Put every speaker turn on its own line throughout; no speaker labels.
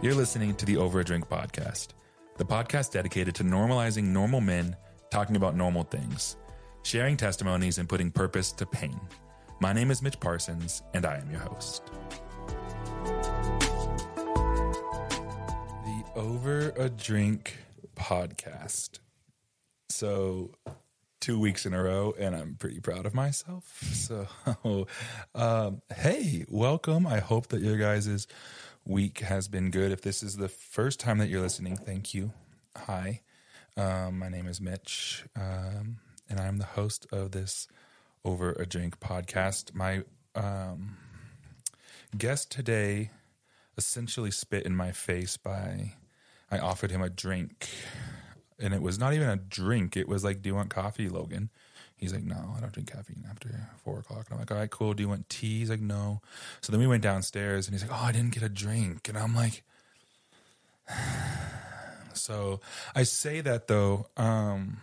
You're listening to the Over a Drink podcast, the podcast dedicated to normalizing normal men talking about normal things, sharing testimonies, and putting purpose to pain. My name is Mitch Parsons, and I am your host. The Over a Drink podcast. So, two weeks in a row, and I'm pretty proud of myself. So, um, hey, welcome. I hope that your guys' week has been good. If this is the first time that you're listening, thank you. Hi, um, my name is Mitch, um, and I'm the host of this Over a Drink podcast. My um, guest today essentially spit in my face by I offered him a drink and it was not even a drink. It was like, "Do you want coffee, Logan?" He's like, "No, I don't drink caffeine after four o'clock." And I'm like, "All right, cool. Do you want tea?" He's like, "No." So then we went downstairs, and he's like, "Oh, I didn't get a drink," and I'm like, so I say that though. Um,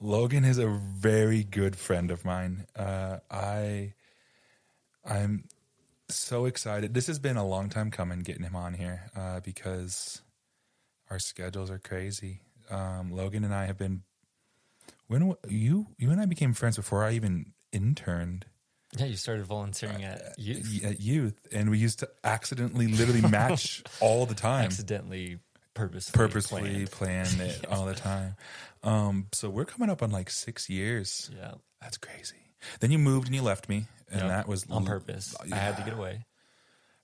Logan is a very good friend of mine. Uh, I, I'm so excited. This has been a long time coming getting him on here uh, because our schedules are crazy. Um, Logan and I have been when you you and I became friends before I even interned
Yeah, you started volunteering at youth.
at youth, and we used to accidentally, literally match all the time,
Accidentally, purposefully,
purposefully
planned.
plan it all the time. Um, so we're coming up on like six years.
Yeah,
That's crazy. Then you moved and you left me, and
Yep.
that was
on
l-
purpose. I had to get away.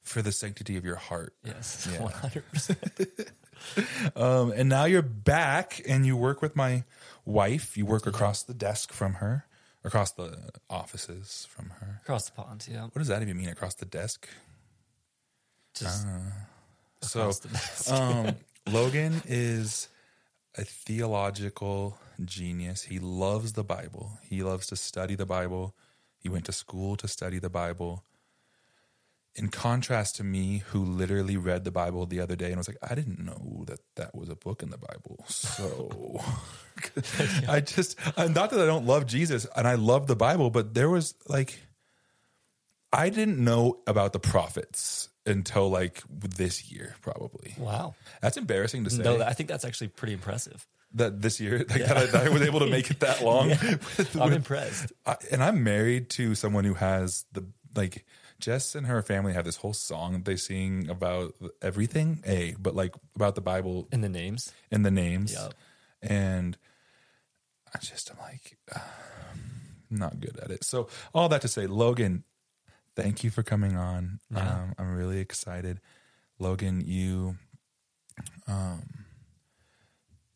for the sanctity of your heart.
Yes, one hundred percent.
Um, and now you're back and you work with my wife. You work across the desk from her, across the offices from her.
Across the pond. Yeah,
What does that even mean? Across the desk?
just
So,
across the desk.
um, Logan is a theological genius. He loves the Bible. He loves to study the Bible. He went to school to study the Bible. In contrast to me, who literally read the Bible the other day and was like, I didn't know that that was a book in the Bible. So I just, I'm not that I don't love Jesus and I love the Bible, but there was like, I didn't know about the prophets until like this year, probably.
wow.
That's embarrassing to say.
No, I think that's actually pretty impressive.
that this year, like that, I, that I was able to make it that long. with-
I'm
with-
impressed.
I, and I'm married to someone who has the like Jess and her family have this whole song that they sing about everything, a but like about the Bible
and the names,
and the names,
Yep.
and I just I'm like not good at it. So all that to say, Logan, thank you for coming on. Um, I'm really excited, Logan. You, um,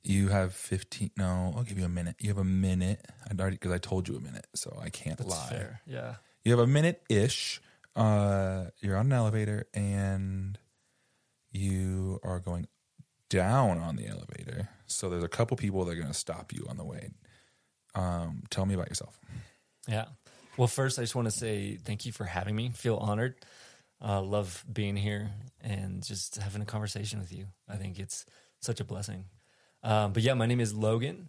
you have 15. No, I'll give you a minute. You have a minute. I already because I told you a minute, so I can't
that's
lie.
fair. Yeah,
You have a minute ish. Uh, you're on an elevator and you are going down on the elevator. So there's a couple people that are going to stop you on the way. Um, tell me about yourself.
yeah. Well, first, I just want to say thank you for having me. Feel honored. Uh, love being here and just having a conversation with you. I think it's such a blessing. Um, but yeah, my name is Logan.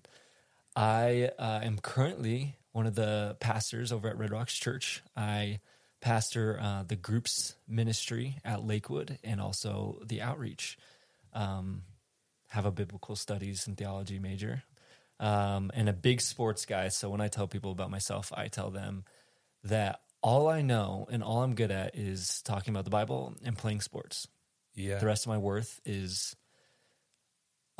I uh, am currently one of the pastors over at Red Rocks Church. I pastor uh, the groups ministry at Lakewood and also the outreach. Um, have a biblical studies and theology major, um, and a big sports guy. So when I tell people about myself, I tell them that all I know and all I'm good at is talking about the Bible and playing sports.
Yeah.
The rest of my worth is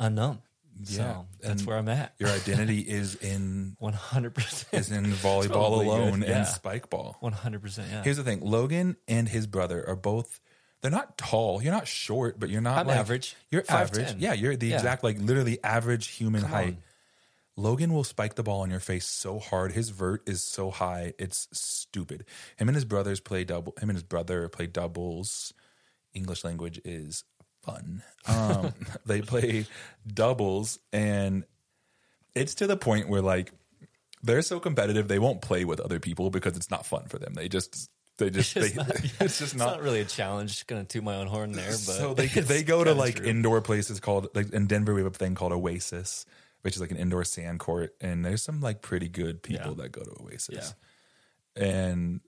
unknown.
Yeah,
So that's
and
where I'm at.
Your identity is in
One hundred
is
percent.
in volleyball
Totally
alone
yeah.
and spike ball.
One hundred percent. Yeah.
Here's the thing: Logan and his brother are both. They're not tall. You're not short, but you're not.
I'm
like-
average.
You're
5'10".
average. Yeah, you're the
Yeah.
exact like literally average human
Come
height.
on.
Logan will spike the ball on your face so hard. His vert is so high, it's stupid. Him and his brothers play double. Him and his brother play doubles. English language is fun. Um, they play doubles, and it's to the point where like they're so competitive they won't play with other people because it's not fun for them. They just they just
It's
they,
not-
it's just
It's
not.
not really a challenge. Gonna toot my own horn there, but
so they they go to like
true.
indoor places called like in Denver we have a thing called Oasis, which is like an indoor sand court, and there's some like pretty good people
Yeah.
that go to Oasis. And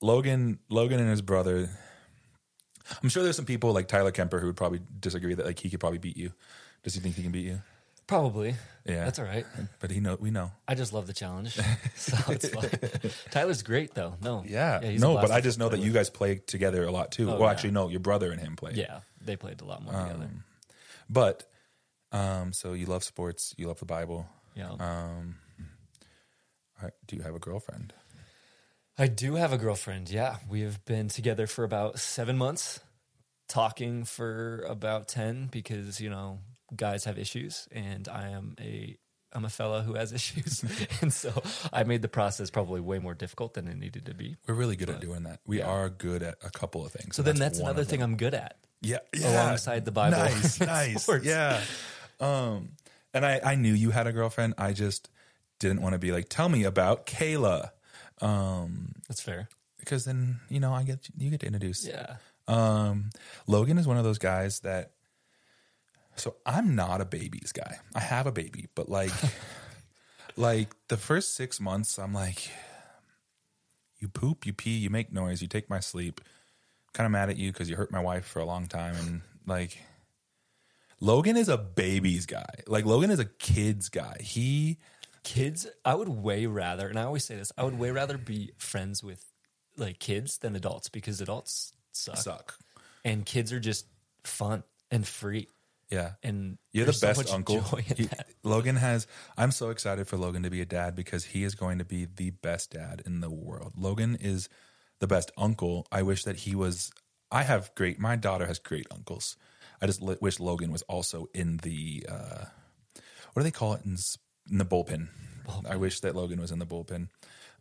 Logan Logan and his brother I'm sure there's some people like Tyler Kemper who would probably disagree that like he could probably beat you. Does he think he can beat you?
Probably.
Yeah.
That's all right.
But he know we know.
I just love the challenge. so it's fun. Tyler's great though. No.
Yeah.
a
no, but I just know that you guys play together a lot too.
Oh,
well,
yeah.
actually, no, your brother and him play.
Yeah, they played a lot more together.
But um, so you love sports, you love the Bible.
Yeah.
Um, do you have a girlfriend?
I do have a girlfriend. Yeah. We have been together for about seven months, talking for about 10 because, you know, guys have issues and I am a. I'm a fella who has issues. and so I made the process probably way more difficult than it needed to be.
We're really good at doing that. We
yeah.
are good at a couple of things.
So then that's another thing I'm good at.
Yeah, yeah.
alongside the Bible
Nice, nice. Yeah. Um, and I, I knew you had a girlfriend. I just didn't want to be like, tell me about Kayla. Um,
That's fair.
because then, you know, I get, you get to introduce.
Yeah.
Um, Logan is one of those guys that, so I'm not a babies guy. I have a baby, but like, like the first six months, I'm like, you poop, you pee, you make noise, you take my sleep. Kind of mad at you because you hurt my wife for a long time, and like, Logan is a babies guy. Like Logan is a kids guy. He
Kids, I would way rather, and I always say this, I would way rather be friends with like kids than adults because adults suck.
suck.
And kids are just fun and free.
Yeah.
And
You're the
there's so
best uncle. He- Logan has. I'm so excited for Logan to be a dad because he is going to be the best dad in the world. Logan is the best uncle. I wish that he was. I have great. My daughter has great uncles. I just wish Logan was also in the. Uh, what do they call it in, in the bullpen? I wish that Logan was in the bullpen.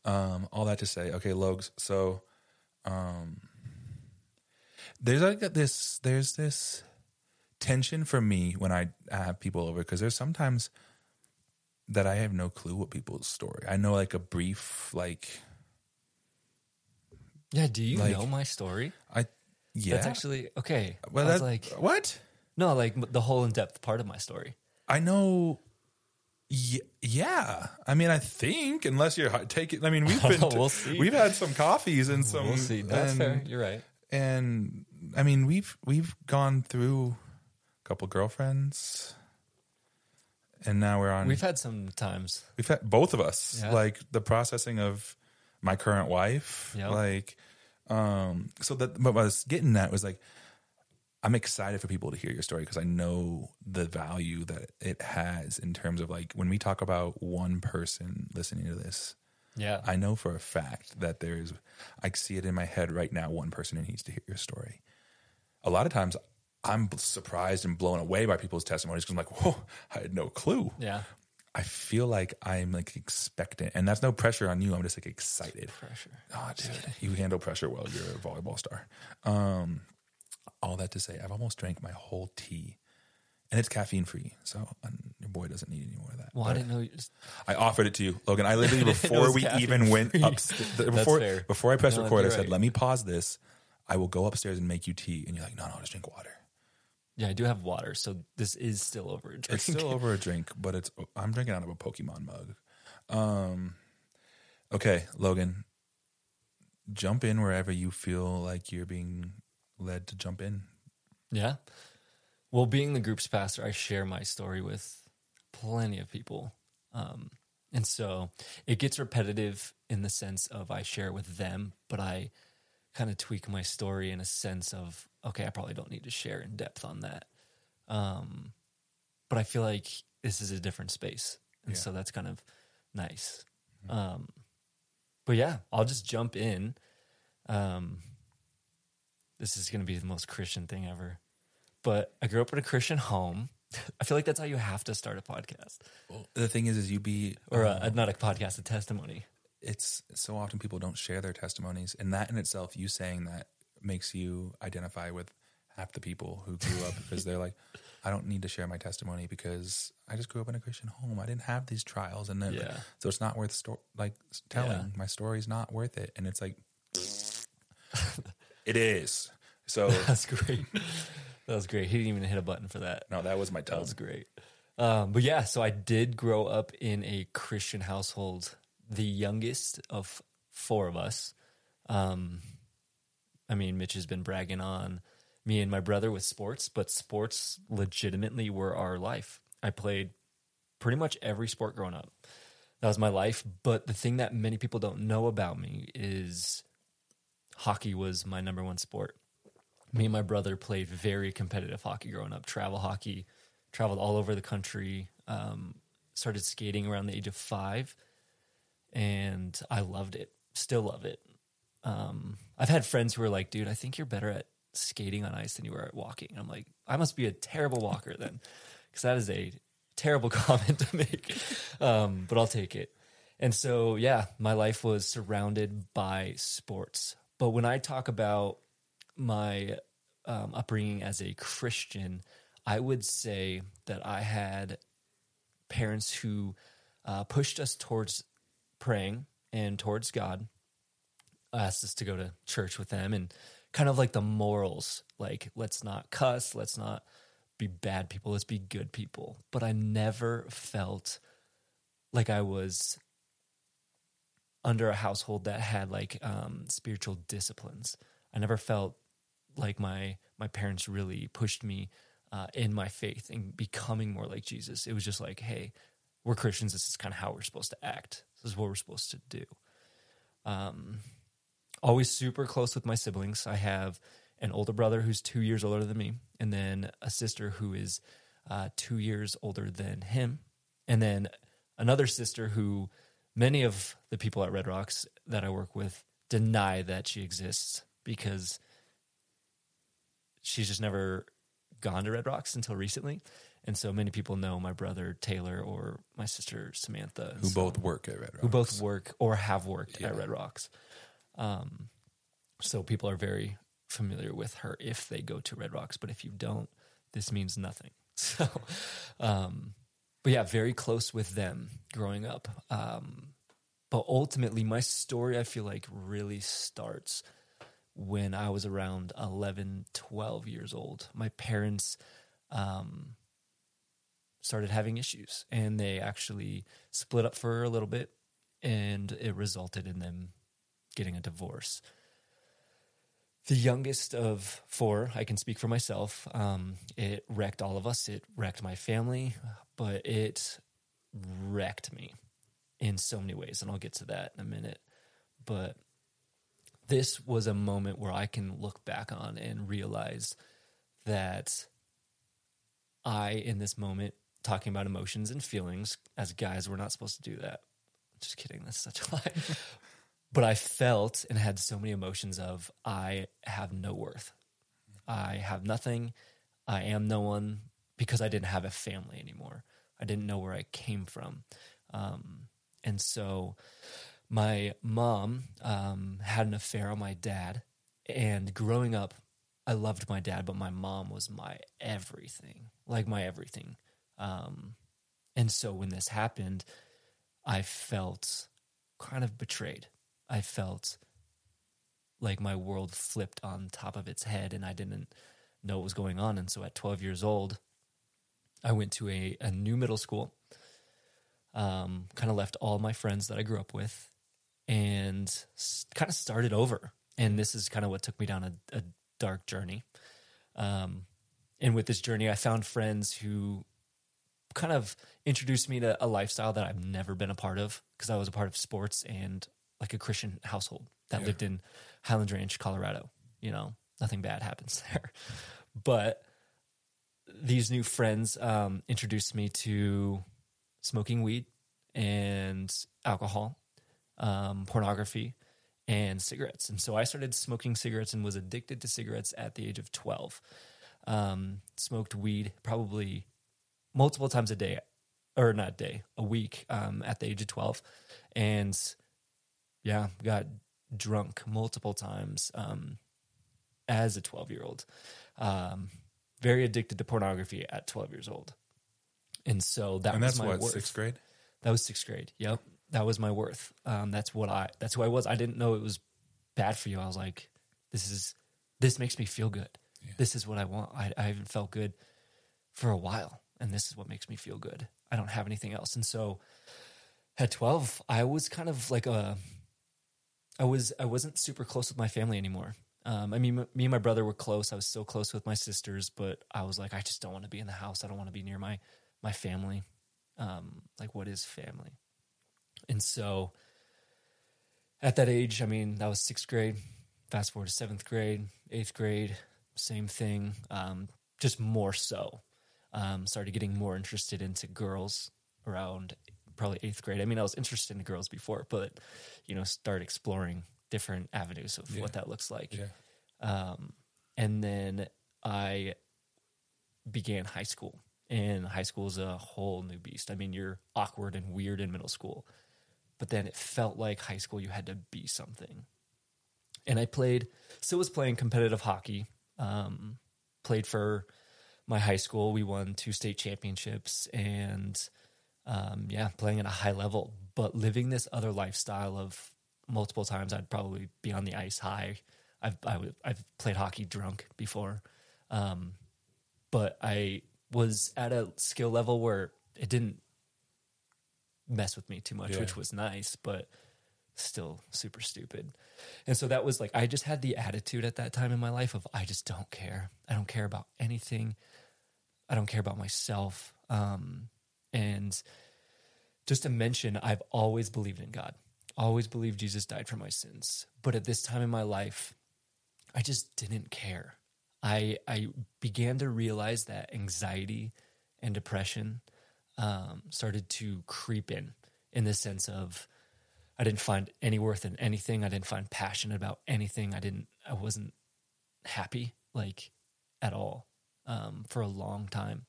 Um, all that to say, okay, Logs. So, um, there's like this. There's this tension for me when I have people over because there's sometimes that I have no clue what people's story. I know like a brief, like
Yeah, do you
Like-
know my story?
I yeah.
That's actually okay.
well,
I was like,
what
no, like the whole in depth part of my story.
I know. Yeah, I mean, I think unless you're taking. I mean, we've been
We'll see.
we've had some coffees and some.
We'll see. That's
and,
fair. You're right.
And I mean, we've we've gone through a couple girlfriends, and now we're on.
We've had some times.
We've had both of us
Yeah.
like the processing of my current wife.
Yep.
Like, um, so that what I was getting at was like, I'm excited for people to hear your story because I know the value that it has in terms of like when we talk about one person listening to this.
Yeah.
I know for a fact that there's, I see it in my head right now. One person who needs to hear your story. A lot of times, I'm surprised and blown away by people's testimonies because I'm like, whoa, I had no clue.
yeah.
I feel like I'm like expectant, and that's no pressure on you. I'm just like excited.
Pressure.
Oh, dude, you handle pressure well. You're a volleyball star. Um, all that to say, I've almost drank my whole tea, and it's caffeine free, so um, your boy doesn't need any more of that.
Well, I didn't know. You just,
I offered it to you, Logan. I literally
didn't know it
before we even went upstairs, before
fair.
before I pressed
No,
record, I said,
right.
"Let me pause this. I will go upstairs and make you tea." And you're like, "No, no, I just drink water."
yeah, I do have water, so this is still over a drink.
It's still over a drink, but it's I'm drinking out of a Pokemon mug. Um, okay, Logan, jump in wherever you feel like you're being led to jump in.
Yeah. Well, being the group's pastor, I share my story with plenty of people. Um, and so it gets repetitive in the sense of I share with them, but I kind of tweak my story in a sense of, okay, I probably don't need to share in depth on that. Um, but I feel like this is a different space. And
Yeah.
so that's kind of nice. Um, but yeah, I'll just jump in. Um, this is going to be the most Christian thing ever. But I grew up in a Christian home. I feel like that's how you have to start a podcast,
The thing is, is you be
or
uh,
a, not a podcast, a testimony.
it's so often people don't share their testimonies, and that in itself, you saying that makes you identify with half the people who grew up because they're like, I don't need to share my testimony because I just grew up in a Christian home. I didn't have these trials, and then
Yeah.
so it's not worth sto- like telling.
Yeah.
My story's not worth it, and it's like it is. So
That's great. that was great. He didn't even hit a button for that.
no, that was my
That was great. Um, but yeah, so I did grow up in a Christian household, the youngest of four of us. Um, I mean, Mitch has been bragging on me and my brother with sports, but sports legitimately were our life. I played pretty much every sport growing up. That was my life. But the thing that many people don't know about me is hockey was my number one sport. Me and my brother played very competitive hockey growing up, travel hockey, traveled all over the country, um, started skating around the age of five, and I loved it. Still love it. Um, I've had friends who are like, dude, I think you're better at skating on ice than you are at walking. And I'm like, I must be a terrible walker then, because that is a terrible comment to make. Um, but I'll take it. And so, yeah, my life was surrounded by sports. But when I talk about my um, upbringing as a Christian, I would say that I had parents who uh, pushed us towards praying and towards God, asked us to go to church with them, and kind of like the morals like, let's not cuss, let's not be bad people, let's be good people. But I never felt like I was under a household that had like um, spiritual disciplines. I never felt like my my parents really pushed me uh, in my faith and becoming more like Jesus. It was just like, hey, we're Christians. This is kind of how we're supposed to act. This is what we're supposed to do. Um, always super close with my siblings. I have an older brother who's two years older than me, and then a sister who is uh, two years older than him, and then another sister who many of the people at Red Rocks that I work with deny that she exists because she's just never gone to Red Rocks until recently. And so many people know my brother Taylor or my sister Samantha,
Who
so-
both work at Red Rocks.
who both work or have worked
Yeah.
at Red Rocks. Um, so people are very familiar with her if they go to Red Rocks, but if you don't, this means nothing. So, um, but yeah, very close with them growing up. Um, but ultimately, my story, I feel like, really starts when I was around 11, 12 years old. My parents um, started having issues and they actually split up for a little bit and it resulted in them getting a divorce. The youngest of four, I can speak for myself. Um, it wrecked all of us. It wrecked my family, but it wrecked me in so many ways. And I'll get to that in a minute. But this was a moment where I can look back on and realize that I, in this moment, talking about emotions and feelings, as guys, we're not supposed to do that. Just kidding. That's such a lie. but I felt and had so many emotions of I have no worth. I have nothing. I am no one because I didn't have a family anymore. I didn't know where I came from. Um, and so my mom um, had an affair on my dad. And growing up, I loved my dad, but my mom was my everything, like my everything. Um, and so when this happened, I felt kind of betrayed. I felt like my world flipped on top of its head and I didn't know what was going on. And so at 12 years old, I went to a, a new middle school, um, kind of left all my friends that I grew up with and s- kind of started over. And this is kind of what took me down a, a dark journey. Um, and with this journey, I found friends who kind of introduced me to a lifestyle that I've never been a part of because I was a part of sports and like a Christian household that
Yeah.
lived in Highland Ranch, Colorado. You know, nothing bad happens there. But these new friends um, introduced me to smoking weed and alcohol, um, pornography, and cigarettes. And so I started smoking cigarettes and was addicted to cigarettes at the age of 12. Um, smoked weed probably multiple times a day, or not a day, a week um, at the age of 12. And yeah, got drunk multiple times um, as a 12 year old. Um, very addicted to pornography at 12 years old. And so that
and
was my
what
worth.
sixth grade.
That was sixth grade. Yep. That was my worth. Um, that's what I, that's who I was. I didn't know it was bad for you. I was like, this is, this makes me feel good. This is what I want. I, I haven't felt good for a while. And this is what makes me feel good. I don't have anything else. And so at 12, I was kind of like a, I was, I wasn't super close with my family anymore. Um, I mean, m- me and my brother were close. I was so close with my sisters, but I was like, I just don't want to be in the house. I don't want to be near my my family. Um, like, what is family? And so, at that age, I mean, that was sixth grade. Fast forward to seventh grade, eighth grade, same thing. Um, just more so. Um, started getting more interested into girls around probably eighth grade. I mean, I was interested in girls before, but you know, start exploring different avenues of
Yeah.
what that looks like.
Yeah.
Um, and then I began high school, and high school is a whole new beast. I mean, you're awkward and weird in middle school, but then it felt like high school you had to be something. And I played, still was playing competitive hockey. Um, played for my high school. We won two state championships, and um, yeah, playing at a high level. But living this other lifestyle of multiple times, I'd probably be on the ice high. I've I would, I've played hockey drunk before, um, but I was at a skill level where it didn't mess with me too much,
Yeah.
which was nice, but still super stupid. And so that was like I just had the attitude at that time in my life of I just don't care. I don't care about anything. I don't care about myself. Um, and just to mention, I've always believed in God. Always believed Jesus died for my sins. But at this time in my life, I just didn't care. I I began to realize that anxiety and depression um, started to creep in, in the sense of I didn't find any worth in anything. I didn't find passion about anything. I didn't. I wasn't happy like at all um, for a long time,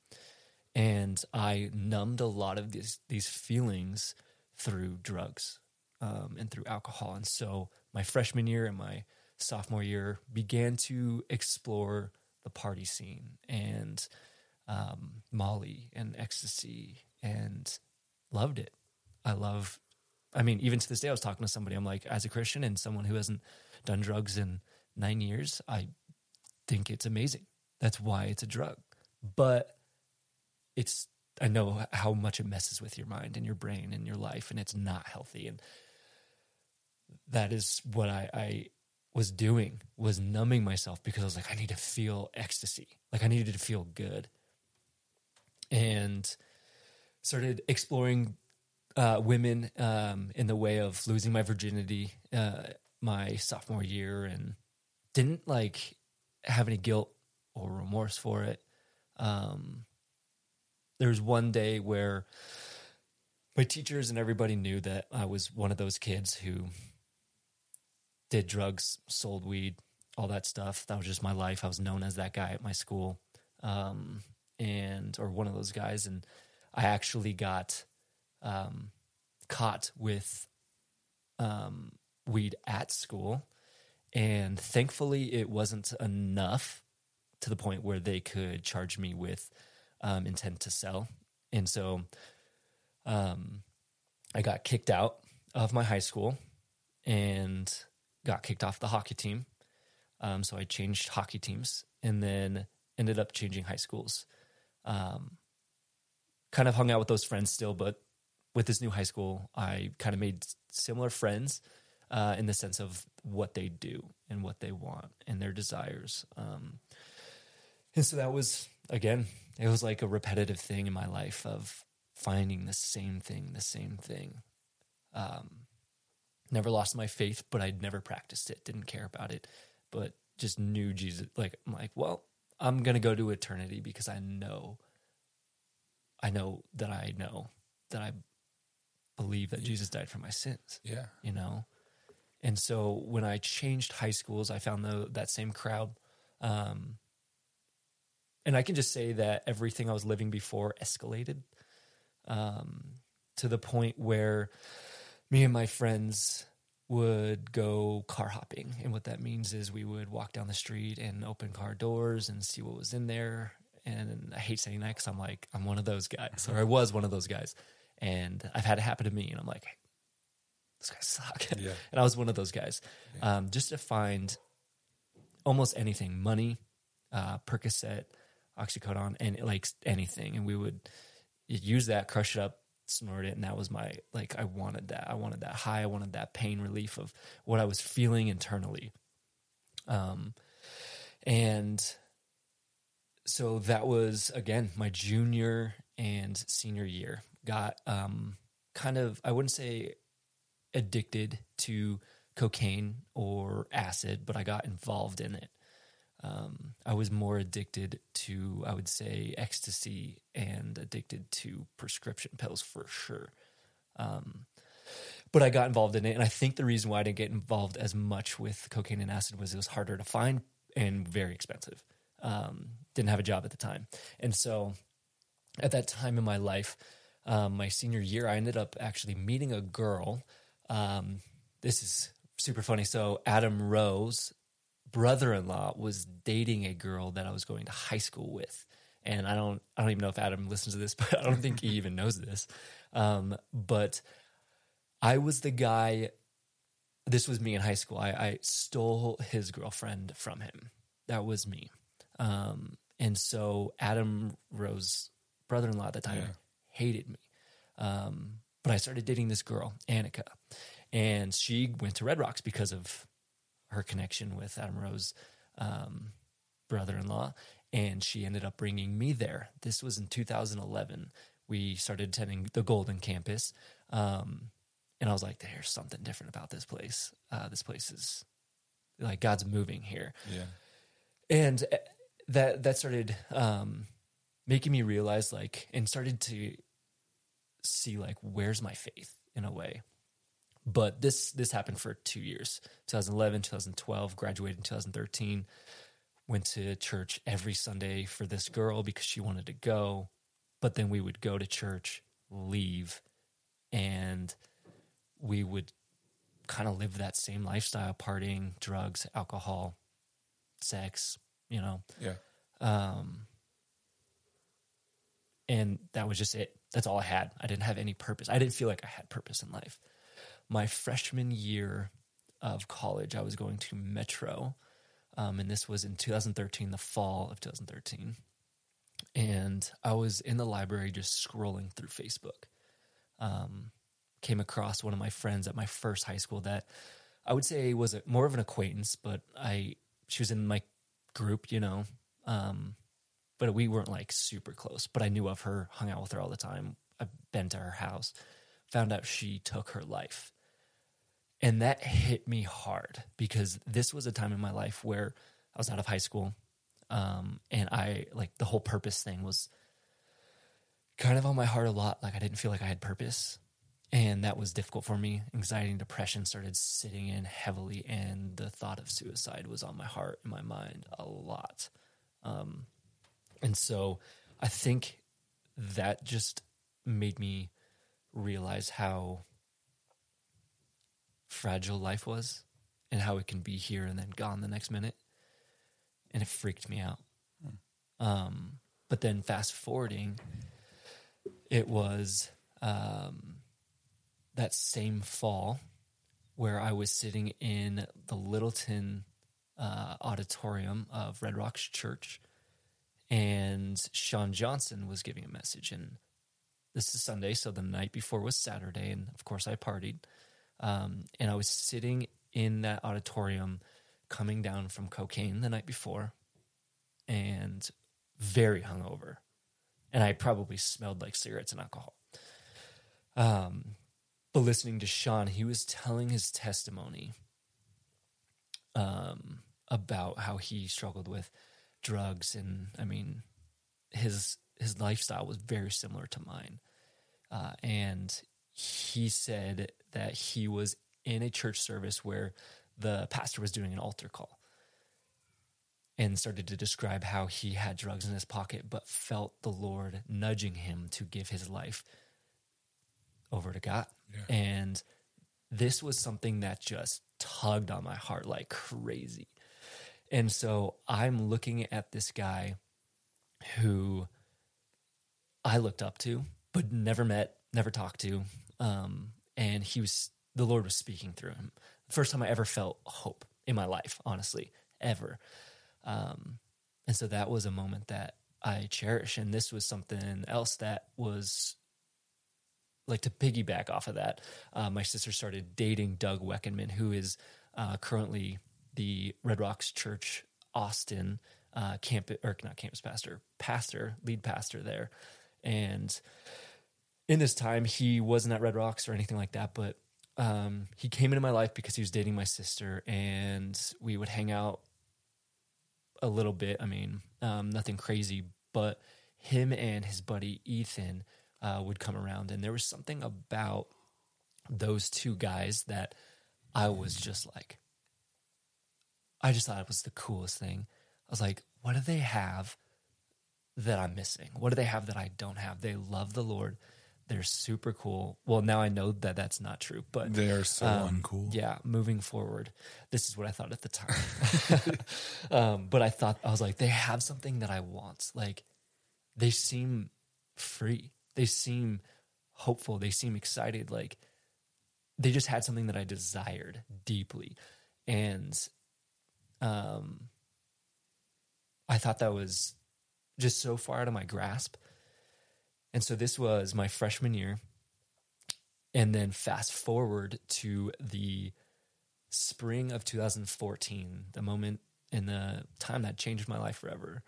and I numbed a lot of these these feelings through drugs um, and through alcohol. And so my freshman year and my sophomore year began to explore the party scene and um, Molly and ecstasy and loved it. I love, I mean, even to this day, I was talking to somebody, I'm like, as a Christian and someone who hasn't done drugs in nine years, I think it's amazing. That's why it's a drug. But it's, I know how much it messes with your mind and your brain and your life, and it's not healthy. And that is what I, I was doing was numbing myself because I was like, I need to feel ecstasy. Like I needed to feel good. And started exploring uh, women um, in the way of losing my virginity uh, my sophomore year and didn't like have any guilt or remorse for it. Um, there was one day where my teachers and everybody knew that I was one of those kids who did drugs, sold weed, all that stuff. That was just my life. I was known as that guy at my school, um, and or one of those guys. And I actually got um, caught with um, weed at school, and thankfully, it wasn't enough to the point where they could charge me with um, intent to sell. And so, um, I got kicked out of my high school and got kicked off the hockey team. Um, so I changed hockey teams and then ended up changing high schools. Um, kind of hung out with those friends still, but with this new high school, I kind of made similar friends uh, in the sense of what they do and what they want and their desires. Um, and so that was, again, it was like a repetitive thing in my life of finding the same thing, the same thing. Um, never lost my faith, but I'd never practiced it, didn't care about it, but just knew Jesus. Like, I'm like, well, I'm going to go to eternity because I know, I know that I know that I believe that Jesus died for my sins,
Yeah.
you know? And so when I changed high schools, I found the, that same crowd. Um, and I can just say that everything I was living before escalated um, to the point where me and my friends would go car hopping. And what that means is we would walk down the street and open car doors and see what was in there. And I hate saying that because I'm like, I'm one of those guys, or I was one of those guys. And I've had it happen to me. And I'm like, this guy suck.
Yeah.
and I was one of those guys. Um, just to find almost anything money, uh, Percocet, Oxycodone, and like anything. And we would use that, crush it up, snort it. And that was my, like, I wanted that. I wanted that high. I wanted that pain relief of what I was feeling internally. Um, and so that was again my junior and senior year. Got um, kind of I wouldn't say addicted to cocaine or acid, but I got involved in it. Um, I was more addicted to, I would say, ecstasy and addicted to prescription pills for sure. Um, but I got involved in it, and I think the reason why I didn't get involved as much with cocaine and acid was it was harder to find and very expensive. Um, didn't have a job at the time, and so at that time in my life, um, my senior year, I ended up actually meeting a girl. Um, this is super funny. So Adam Rose, brother-in-law, was dating a girl that I was going to high school with, and I don't, I don't even know if Adam listens to this, but I don't think he even knows this. Um, but I was the guy. This was me in high school. I, I stole his girlfriend from him. That was me. Um, and so Adam Rose, brother-in-law at the time,
Yeah.
hated me. Um, but I started dating this girl, Annika, and she went to Red Rocks because of her connection with Adam Rose, um, brother-in-law, and she ended up bringing me there. This was in 2011. We started attending the Golden Campus, um, and I was like, "There's something different about this place. Uh, this place is like God's moving here."
Yeah.
and uh, that that started um, making me realize like and started to see like where's my faith in a way but this this happened for two years 2011 2012 graduated in 2013 went to church every sunday for this girl because she wanted to go but then we would go to church leave and we would kind of live that same lifestyle partying drugs alcohol sex you know
Yeah.
um, and that was just it. That's all I had. I didn't have any purpose. I didn't feel like I had purpose in life. My freshman year of college, I was going to Metro, um, and this was in 2013, the fall of 2013. And I was in the library just scrolling through Facebook. Um, came across one of my friends at my first high school that I would say was a, more of an acquaintance, but I she was in my group, you know. Um, but we weren't like super close. But I knew of her, hung out with her all the time. I've been to her house, found out she took her life. And that hit me hard because this was a time in my life where I was out of high school. Um, and I like the whole purpose thing was kind of on my heart a lot. Like I didn't feel like I had purpose. And that was difficult for me. Anxiety and depression started sitting in heavily, and the thought of suicide was on my heart and my mind a lot. Um, and so I think that just made me realize how fragile life was and how it can be here and then gone the next minute. And it freaked me out. Um, but then fast forwarding, it was um, that same fall where I was sitting in the Littleton uh, auditorium of Red Rocks Church, and Sean Johnson was giving a message. And this is Sunday, so the night before was Saturday, and of course I partied. Um, and I was sitting in that auditorium, coming down from cocaine the night before, and very hungover, and I probably smelled like cigarettes and alcohol. Um, but listening to Sean, he was telling his testimony um, about how he struggled with drugs, and I mean, his his lifestyle was very similar to mine. Uh, and he said that he was in a church service where the pastor was doing an altar call and started to describe how he had drugs in his pocket but felt the Lord nudging him to give his life over to God.
Yeah.
And this was something that just tugged on my heart like crazy. And so I'm looking at this guy who I looked up to, but never met, never talked to. Um, and he was, the Lord was speaking through him. First time I ever felt hope in my life, honestly, ever. Um, and so that was a moment that I cherish. And this was something else that was like to piggyback off of that. Uh, my sister started dating Doug Weckenman, who is uh, currently the Red Rocks Church Austin uh, camp or not campus pastor, pastor, lead pastor there, and in this time he wasn't at Red Rocks or anything like that, but um, he came into my life because he was dating my sister, and we would hang out a little bit. I mean, um, nothing crazy, but him and his buddy Ethan uh, would come around, and there was something about those two guys that I was just like, I just thought it was the coolest thing. I was like, what do they have that I'm missing? What do they have that I don't have? They love the Lord. They're super cool. Well, now I know that that's not true, but
they are so um, uncool.
Yeah, moving forward, this is what I thought at the time. um, but I thought I was like, they have something that I want. Like, they seem free. They seem hopeful. They seem excited. Like, they just had something that I desired deeply, and um, I thought that was just so far out of my grasp. And so this was my freshman year. And then fast forward to the spring of 2014, the moment in the time that changed my life forever.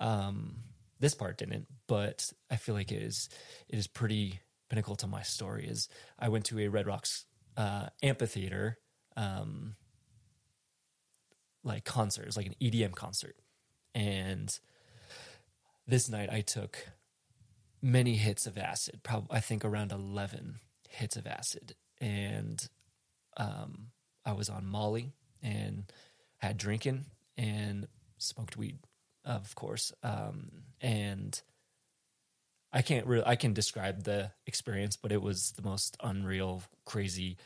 Um, this part didn't, but I feel like it is it is pretty pinnacle to my story. Is I went to a Red Rocks uh, amphitheater, um, like concert, it was like an EDM concert, and this night I took many hits of acid, probably I think around 11 hits of acid. And um, I was on Molly and had drinking and smoked weed, of course. Um, and I can't really, I can describe the experience, but it was the most unreal, crazy,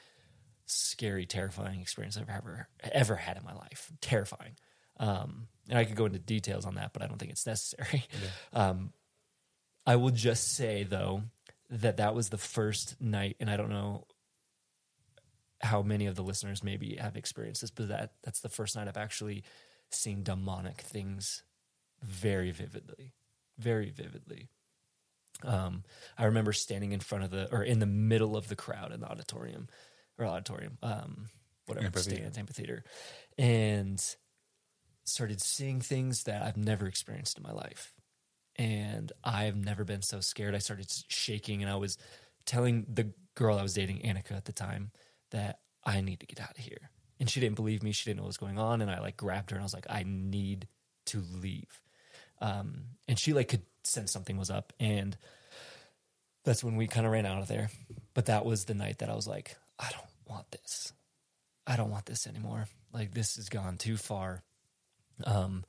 scary, terrifying experience I've ever, ever had in my life. Terrifying. Um, and I could go into details on that, but I don't think it's necessary. Yeah. Um, I will just say though that that was the first night, and I don't know how many of the listeners maybe have experienced this, but that that's the first night I've actually seen demonic things very vividly, very vividly. Um, I remember standing in front of the or in the middle of the crowd in the auditorium or auditorium, um, whatever amphitheater. stands amphitheater, and started seeing things that I've never experienced in my life and I've never been so scared. I started shaking, and I was telling the girl I was dating, Annika at the time, that I need to get out of here. And she didn't believe me. She didn't know what was going on. And I like grabbed her and I was like, I need to leave. Um, and she like could sense something was up. And that's when we kind of ran out of there. But that was the night that I was like, I don't want this. I don't want this anymore. Like this has gone too far. Um,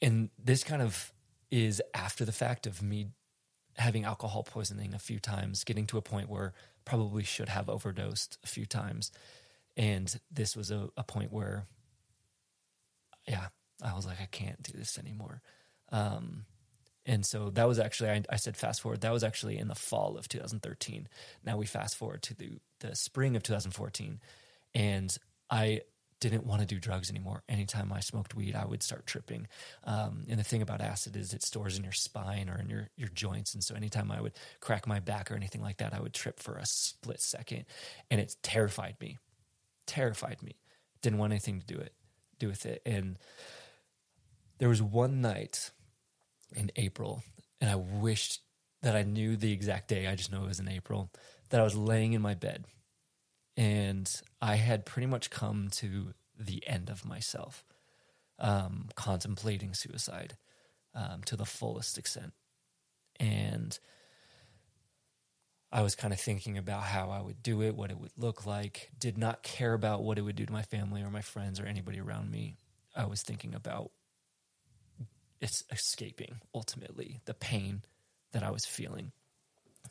and this kind of is after the fact of me having alcohol poisoning a few times, getting to a point where probably should have overdosed a few times. And this was a, a point where, yeah, I was like, I can't do this anymore. Um, and so that was actually, I, I, said fast forward, that was actually in the fall of 2013. Now we fast forward to the, the spring of 2014. And I didn't want to do drugs anymore. Anytime I smoked weed, I would start tripping. Um, and the thing about acid is it stores in your spine or in your, your joints. And so anytime I would crack my back or anything like that, I would trip for a split second. And it terrified me, terrified me. Didn't want anything to do it, do with it. And there was one night in April, and I wished that I knew the exact day. I just know it was in April that I was laying in my bed and I had pretty much come to the end of myself, um, contemplating suicide um, to the fullest extent. And I was kind of thinking about how I would do it, what it would look like, did not care about what it would do to my family or my friends or anybody around me. I was thinking about it's escaping ultimately the pain that I was feeling.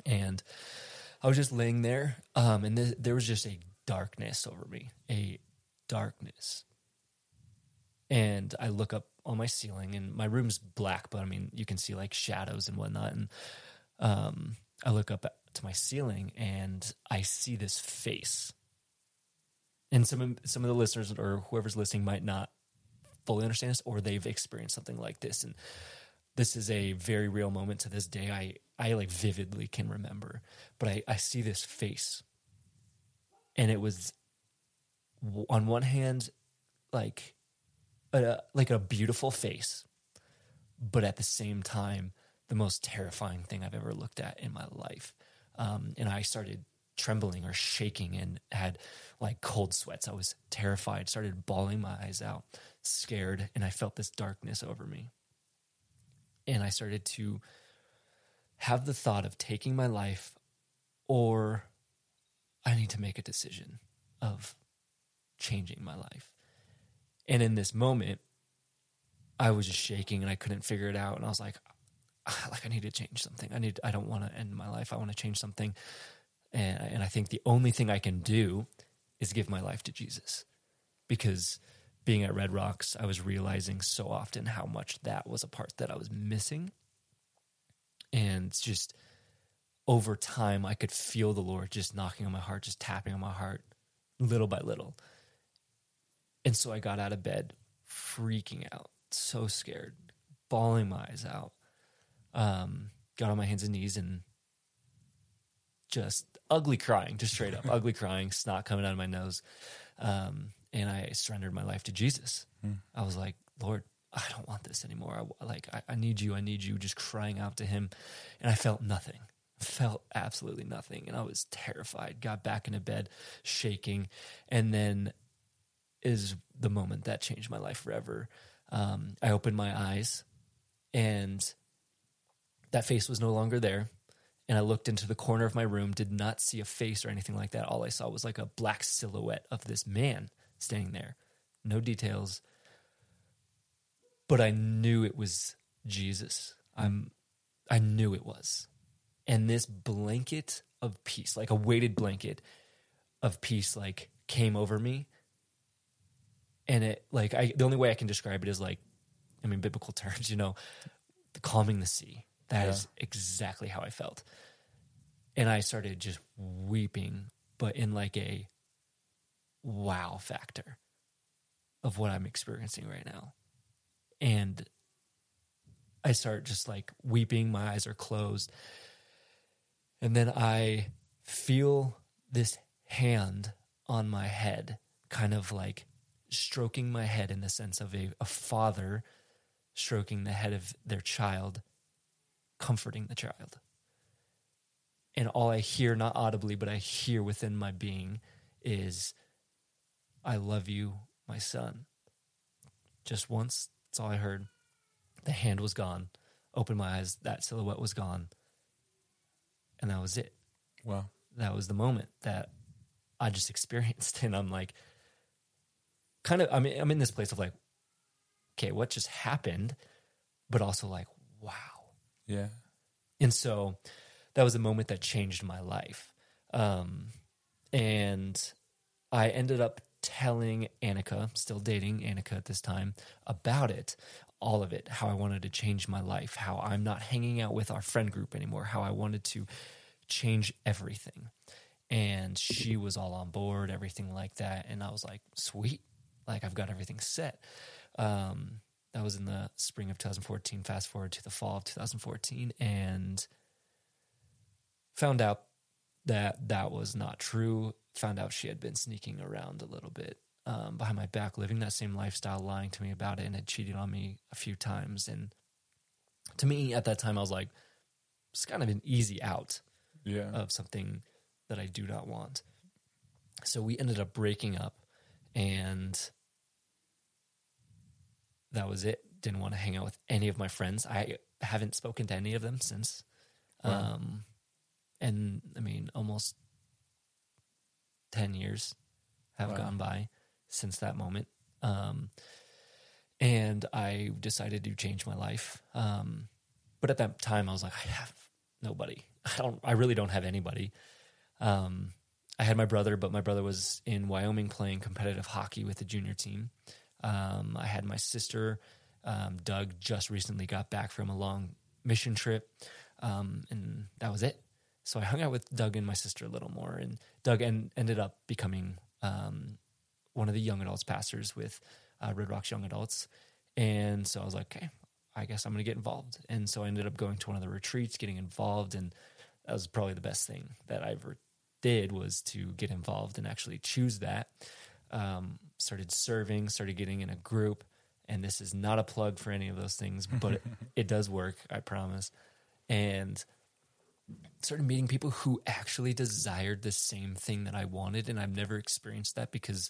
And I was just laying there, um, and th- there was just a darkness over me, a darkness. And I look up on my ceiling, and my room's black, but I mean, you can see like shadows and whatnot. And um, I look up to my ceiling, and I see this face. And some of, some of the listeners or whoever's listening might not fully understand this, or they've experienced something like this, and this is a very real moment to this day. I I like vividly can remember, but I I see this face, and it was on one hand like a, like a beautiful face, but at the same time, the most terrifying thing I've ever looked at in my life. Um, and I started trembling or shaking and had like cold sweats. I was terrified, started bawling my eyes out, scared, and I felt this darkness over me. And I started to have the thought of taking my life or I need to make a decision of changing my life. And in this moment, I was just shaking and I couldn't figure it out. And I was like, ah, like I need to change something. I need. I don't want to end my life. I want to change something. And and I think the only thing I can do is give my life to Jesus, because being at Red Rocks, I was realizing so often how much that was a part that I was missing. And just over time, I could feel the Lord just knocking on my heart, just tapping on my heart little by little. And so I got out of bed, freaking out, so scared, bawling my eyes out. Um, got on my hands and knees and just ugly crying, just straight up ugly crying, snot coming out of my nose. Um, and I surrendered my life to Jesus. Mm. I was like, Lord, I don't want this anymore. I, like, I, I need you. I need you. Just crying out to Him, and I felt nothing. Felt absolutely nothing, and I was terrified. Got back into bed, shaking, and then is the moment that changed my life forever. Um, I opened my eyes, and that face was no longer there and I looked into the corner of my room, did not see a face or anything like that. All I saw was like a black silhouette of this man standing there. No details. But I knew it was Jesus. I'm I knew it was. And this blanket of peace, like a weighted blanket of peace like came over me. And it like I the only way I can describe it is like I mean biblical terms, you know, the calming the sea that yeah. is exactly how I felt. And I started just weeping, but in like a wow factor of what I'm experiencing right now. And I start just like weeping, my eyes are closed. And then I feel this hand on my head, kind of like stroking my head in the sense of a, a father stroking the head of their child comforting the child. And all I hear, not audibly, but I hear within my being, is, I love you, my son. Just once, that's all I heard. The hand was gone. Opened my eyes, that silhouette was gone. And that was it.
Wow.
That was the moment that I just experienced. And I'm like, kind of, I mean, I'm in this place of like, okay, what just happened? But also like, wow
yeah.
And so that was a moment that changed my life. Um, and I ended up telling Annika, still dating Annika at this time, about it, all of it, how I wanted to change my life, how I'm not hanging out with our friend group anymore, how I wanted to change everything. And she was all on board, everything like that. And I was like, sweet, like I've got everything set. Um, that was in the spring of 2014. Fast forward to the fall of 2014, and found out that that was not true. Found out she had been sneaking around a little bit um, behind my back, living that same lifestyle, lying to me about it, and had cheated on me a few times. And to me, at that time, I was like, it's kind of an easy out
yeah.
of something that I do not want. So we ended up breaking up, and that was it. Didn't want to hang out with any of my friends. I haven't spoken to any of them since. Wow. Um, and I mean, almost 10 years have wow. gone by since that moment. Um, and I decided to change my life. Um, but at that time, I was like, I have nobody. I don't. I really don't have anybody. Um, I had my brother, but my brother was in Wyoming playing competitive hockey with the junior team. Um, I had my sister, um, Doug, just recently got back from a long mission trip, um, and that was it. So I hung out with Doug and my sister a little more, and Doug en- ended up becoming um, one of the young adults pastors with uh, Red Rocks Young Adults. And so I was like, okay, I guess I'm going to get involved. And so I ended up going to one of the retreats, getting involved, and that was probably the best thing that I ever did was to get involved and actually choose that. Um, started serving, started getting in a group. And this is not a plug for any of those things, but it, it does work, I promise. And started meeting people who actually desired the same thing that I wanted. And I've never experienced that because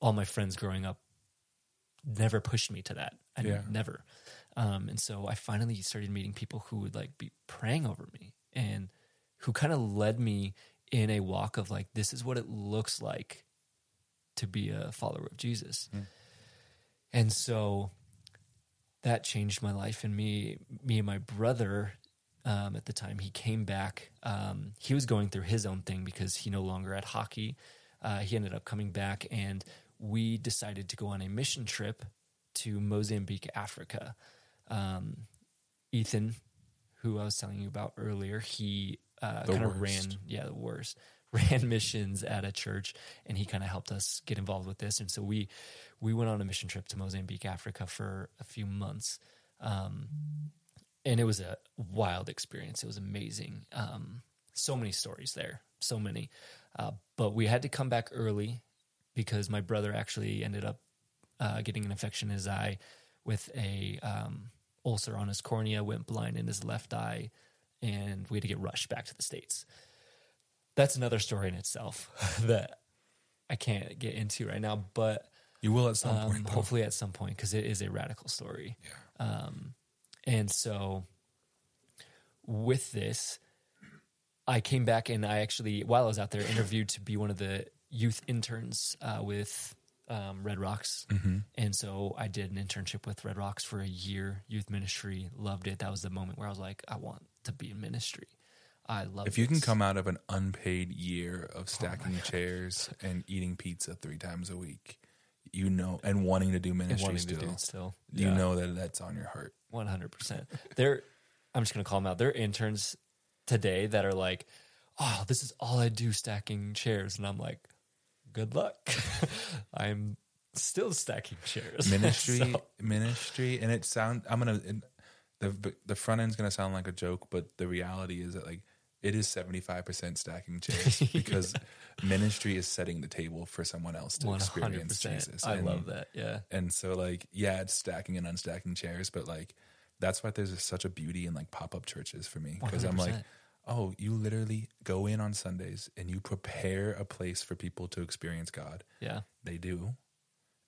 all my friends growing up never pushed me to that. I
Yeah.
never. Um, and so I finally started meeting people who would like be praying over me and who kind of led me in a walk of like, this is what it looks like to be a follower of Jesus. And so that changed my life and me, me and my brother, um, at the time he came back, um, he was going through his own thing because he no longer had hockey. Uh, he ended up coming back and we decided to go on a mission trip to Mozambique, Africa. Um, Ethan, who I was telling you about earlier, he uh, kind of ran, yeah, the worst, ran missions at a church, and he kind of helped us get involved with this. And so we we went on a mission trip to Mozambique, Africa, for a few months, um, and it was a wild experience. It was amazing. Um, so many stories there, so many. Uh, but we had to come back early because my brother actually ended up uh, getting an infection in his eye with a um, ulcer on his cornea, went blind in his left eye, and we had to get rushed back to the states. That's another story in itself that I can't get into right now, but
You will at some
um,
point. though.
hopefully at some point because it is a radical story. Um, and so with this, I came back and I actually, while I was out there, interviewed to be one of the youth interns uh, with um, Red Rocks.
Mm-hmm.
And so I did an internship with Red Rocks for a year, youth ministry. Loved it. That was the moment where I was like, I want to be in ministry. I love
If you can come out of an unpaid year
Oh
of stacking chairs and eating pizza three times a week, you know, and wanting to do ministry
wanting
still,
to do it still,
you
Yeah.
know that that's on your heart.
One hundred percent. They're I'm just gonna call them out. They're interns today that are like, oh, this is all I do, stacking chairs, and I'm like, good luck. I'm still stacking chairs.
Ministry,
So-
ministry, and it sound. I'm gonna. It, the the front end's gonna sound like a joke, but the reality is that like it is 75 percent stacking chairs because ministry is setting the table for someone else to
One hundred
experience
percent.
Jesus.
I
And-
love that. Yeah.
And so like yeah, it's stacking and unstacking chairs, but like that's why there's such a beauty in like pop up churches for me because I'm like, oh, you literally go in on Sundays and you prepare a place for people to experience God.
Yeah.
They do.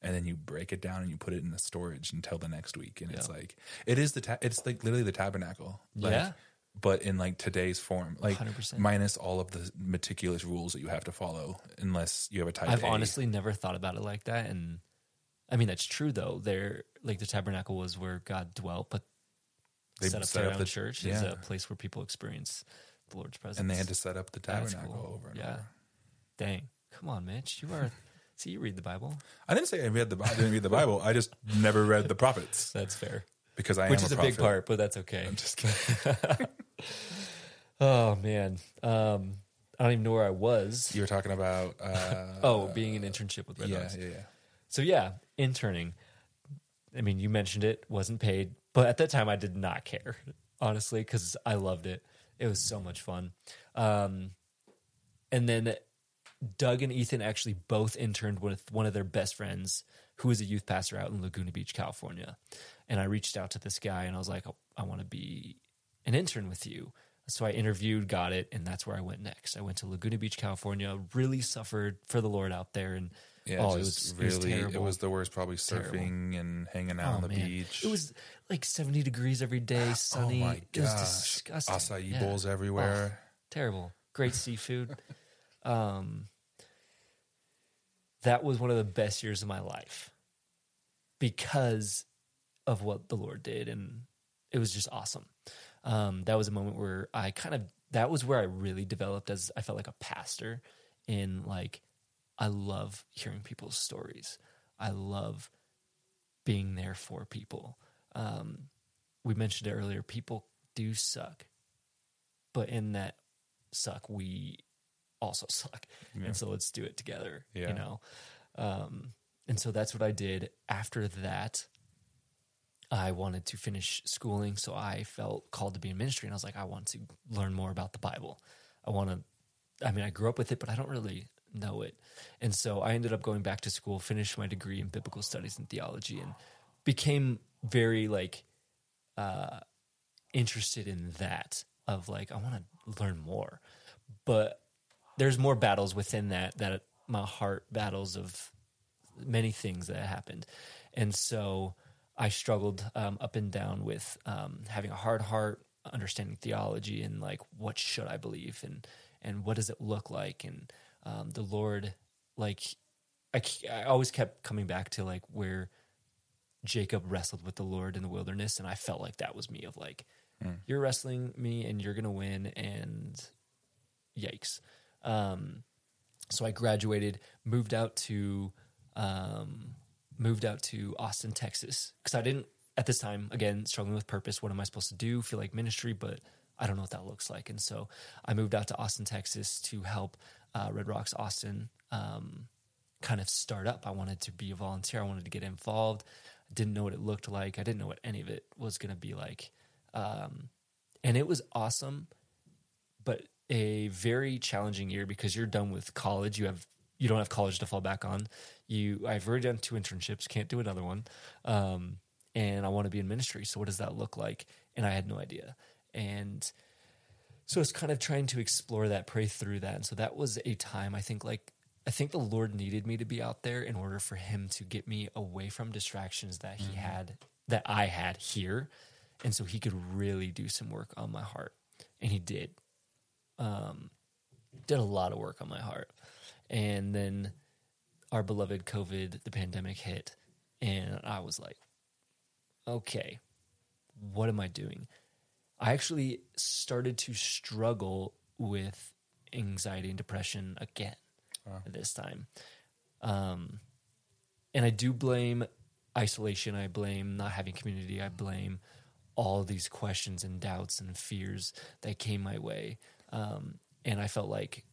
And then you break it down and you put it in the storage until the next week, and it's like it is the ta- it's like literally the tabernacle, like,
Yeah.
But in like today's form, like
100%.
minus all of the meticulous rules that you have to follow, unless you have a type.
I've
A.
honestly never thought about it like that. And I mean that's true though. There like the tabernacle was where God dwelt, but
They
set up
set
their
up
own
the-
church is
yeah.
a place where people experience the Lord's presence.
and they had to set up the tabernacle
cool.
over and
Yeah.
over.
Dang. Come on, Mitch. You are see you read the Bible.
I didn't say I read the Bible. I didn't read the Bible. I just never read the prophets
That's fair.
Because I
Which
am
is
a,
a, big part, but that's okay.
I'm just kidding.
Oh man. Um I don't even know where I was.
You were talking about. Uh,
Oh, being an internship with Red
yeah,
Rocks.
yeah, yeah.
So yeah, interning. I mean, you mentioned it wasn't paid, but at that time I did not care, honestly, because I loved it. It was so much fun. Um, and then Doug and Ethan actually both interned with one of their best friends, who is a youth pastor out in Laguna Beach, California. And I reached out to this guy and I was like, "Oh, I want to be an intern with you. So I interviewed, got it, and that's where I went next. I went to Laguna Beach, California. Really suffered for the Lord out there, and
Yeah,
oh, it was
really,
it was terrible.
the worst. Probably
Terrible.
surfing and hanging out
Oh,
on the
man.
beach.
It was like 70 degrees every day, sunny.
Oh my
It was
gosh!
disgusting.
Acai
Yeah.
bowls everywhere.
Terrible. Great seafood. um, that was one of the best years of my life because of what the Lord did. And it was just awesome. Um, that was a moment where I kind of, that was where I really developed as I felt like a pastor in like, I love hearing people's stories. I love being there for people. Um, we mentioned it earlier. People do suck, but in that suck, we also suck, and so let's do it together.
Yeah.
You know, um, and so that's what I did. After that, I wanted to finish schooling, so I felt called to be in ministry, and I was like, I want to learn more about the Bible. I want to. I mean, I grew up with it, but I don't really know it. And so I ended up going back to school, finished my degree in biblical studies and theology, and became very like uh, interested in that of like I want to learn more, but there's more battles within that that my heart battles of many things that happened, and so I struggled um, up and down with um, having a hard heart, understanding theology, and like what should I believe and and what does it look like, and um, the Lord, like I, I always kept coming back to like where Jacob wrestled with the Lord in the wilderness, and I felt like that was me of like, mm. you're wrestling me and you're gonna win, and yikes. Um, so I graduated, moved out to um, moved out to Austin, Texas, because I didn't at this time again struggling with purpose. What am I supposed to do? Feel like ministry, but I don't know what that looks like. And so I moved out to Austin, Texas to help uh, Red Rocks Austin um, kind of start up. I wanted to be a volunteer. I wanted to get involved I didn't know what it looked like. I didn't know what any of it was going to be like. Um, and it was awesome, but a very challenging year because you're done with college. You have you don't have college to fall back on. You I've already done two internships, can't do another one. Um, and I want to be in ministry. So what does that look like? And I had no idea. And so it's kind of trying to explore that, pray through that. And so that was a time I think like I think the Lord needed me to be out there in order for him to get me away from distractions that he mm-hmm. had that I had here. And so he could really do some work on my heart. And he did. Um did a lot of work on my heart. And then our beloved COVID, the pandemic hit, and I was like, okay, what am I doing? I actually started to struggle with anxiety and depression again wow. this time. Um, and I do blame isolation. I blame not having community. I blame all these questions and doubts and fears that came my way. Um, and I felt like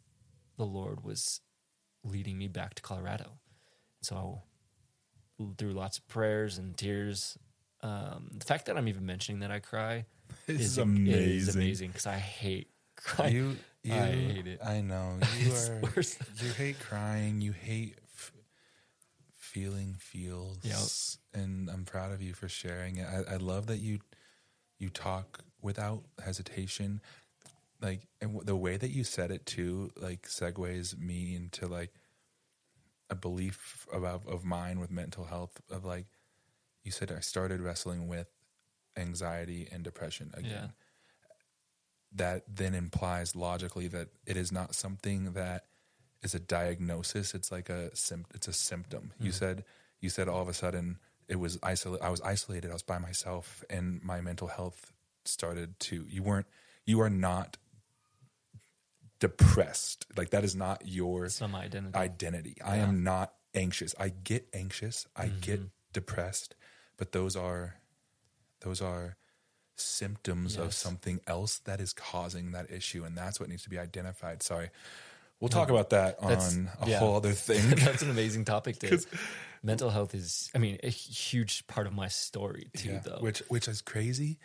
the Lord was leading me back to Colorado. So through lots of prayers and tears, um, the fact that I'm even mentioning that I cry is amazing. Is amazing because I hate crying.
You you, I hate it. I know you are. Worse. You hate crying. You hate f- feeling feels. Yep. And I'm proud of you for sharing it. I, I love that you you talk without hesitation. Like and w- the way that you said it too, like segues me into like a belief about of mine with mental health. Of like you said, I started wrestling with anxiety and depression again. Yeah that then implies logically that it is not something that is a diagnosis. It's like a it's a symptom. Mm-hmm. You said you said all of a sudden it was isolate. I was isolated. I was by myself, and my mental health started to. You weren't. You are not depressed. Like that is not your
Some identity.
Identity. Yeah. I am not anxious. I get anxious. I mm-hmm. get depressed, but those are those are symptoms yes. of something else that is causing that issue, and that's what needs to be identified. Sorry. We'll talk about that on a yeah. whole other thing.
that's an amazing topic, Dave. Mental health is, I mean, a huge part of my story too, yeah, though.
Which, which is crazy,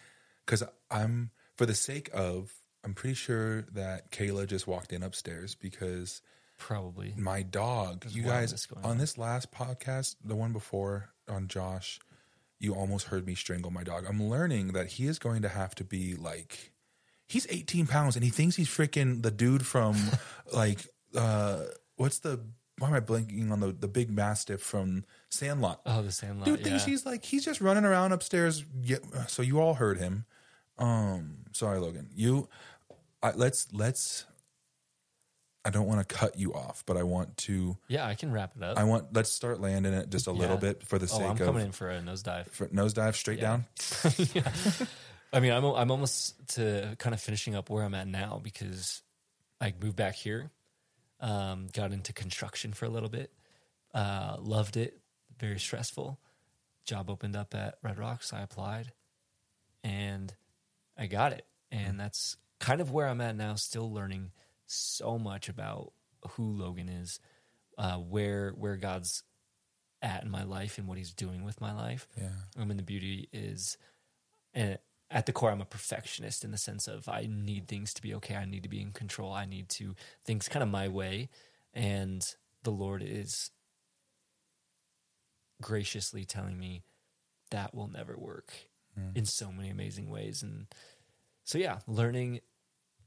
because I'm for the sake of, I'm pretty sure that Kayla just walked in upstairs because
probably
my dog. you guys on, on this last podcast, the one before on Josh, you almost heard me strangle my dog. I'm learning that he is going to have to be like, he's 18 pounds and he thinks he's freaking the dude from like, uh, what's the, why am I blinking on the, the big mastiff from Sandlot?
Oh, the Sandlot.
Dude thinks he's like, he's just running around upstairs. Yeah, so you all heard him. Um, sorry, Logan. You, I, let's, let's, I don't want to cut you off, but I want to.
Yeah, I can wrap it up.
I want let's start landing it just a little bit for the oh, sake I'm of
coming in for a nosedive.
For nosedive straight yeah. down.
yeah. I mean, I'm I'm almost to kind of finishing up where I'm at now because I moved back here, um, got into construction for a little bit, uh, loved it, very stressful. Job opened up at Red Rocks. I applied, and I got it, and that's kind of where I'm at now. Still learning so much about who Logan is, uh, where where God's at in my life and what He's doing with my life.
Yeah,
I mean the beauty is, and at the core, I'm a perfectionist in the sense of I need things to be okay. I need to be in control. I need to things kind of my way, And the Lord is graciously telling me that will never work
Mm.
in so many amazing ways. And so, yeah, learning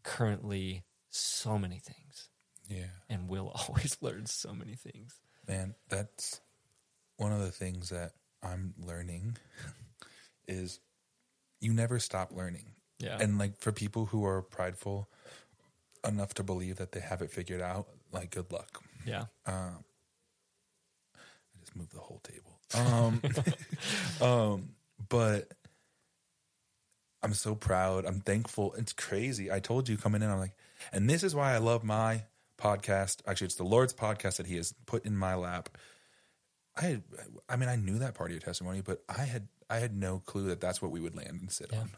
currently so many things
Yeah.
and we'll always learn so many things.
Man, that's one of the things that I'm learning is you never stop learning.
Yeah.
And like for people who are prideful enough to believe that they have it figured out, like good luck.
yeah.
Um, I just moved the whole table. Um, um, but I'm so proud. I'm thankful. It's crazy. I told you coming in, I'm like, and this is why I love my podcast. Actually, it's the Lord's podcast that He has put in my lap. I, had, I mean, I knew that part of your testimony, but I had, I had no clue that that's what we would land and sit
Yeah.
on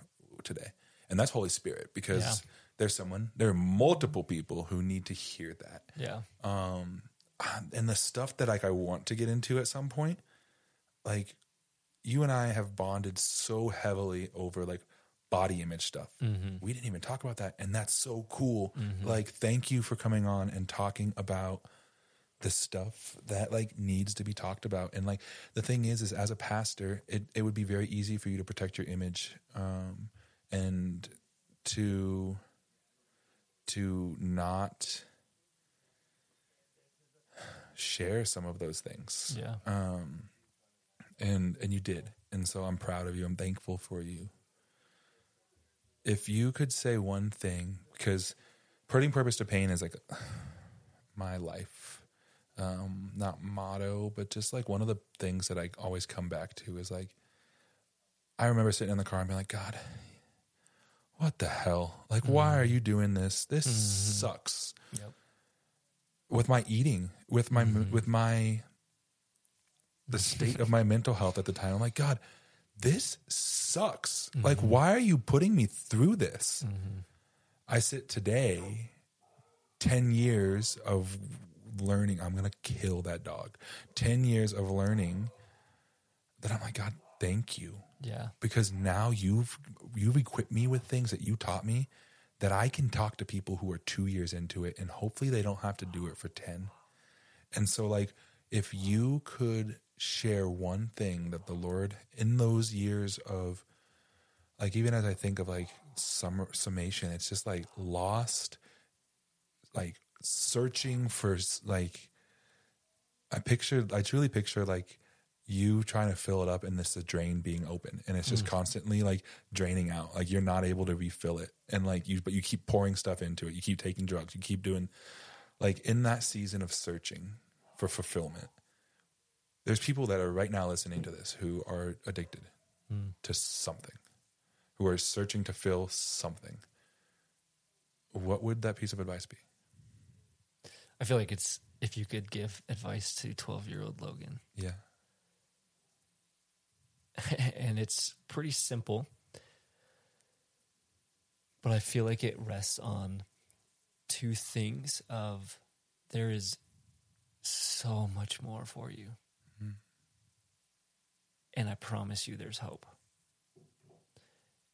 today, and that's Holy Spirit because
Yeah.
there's someone, there are multiple people who need to hear that
Yeah.
um and the stuff that like I want to get into at some point like you and I have bonded so heavily over like body image stuff.
Mm-hmm.
We didn't even talk about that and that's so cool. Like thank you for coming on and talking about the stuff that like needs to be talked about. And like the thing is is as a pastor, it it would be very easy for you to protect your image um and to to not share some of those things
Yeah.
um, and and you did, and so I'm proud of you. I'm thankful for you. If you could say one thing, because putting purpose to pain is like my life, um, not motto, but just like one of the things that I always come back to is like, I remember sitting in the car and being like, God, what the hell? Like, why are mm-hmm. you doing this? This mm-hmm. sucks
Yep.
with my eating, with my mm-hmm. with my the state of my mental health at the time. I'm like, God, this sucks. Like, mm-hmm. why are you putting me through this? Mm-hmm. I sit today, ten years of learning. I'm gonna kill that dog. Ten years of learning that I'm like, God, thank you
Yeah.
because now you've you've equipped me with things that you taught me that I can talk to people who are 2 years into it and hopefully they don't have to do it for 10. And so like if you could share one thing that the Lord in those years of like even as I think of like summer summation it's just like lost like searching for like I pictured I truly picture like you trying to fill it up and this the drain being open and it's just mm. constantly like draining out. Like you're not able to refill it and like you but you keep pouring stuff into it. You keep taking drugs. You keep doing like in that season of searching for fulfillment there's people that are right now listening to this who are addicted to something who are searching to fill something. What would that piece of advice be?
I feel like it's if you could give advice to 12 year old Logan,
yeah.
And it's pretty simple, but I feel like it rests on two things of there is so much more for you. And I promise you there's hope.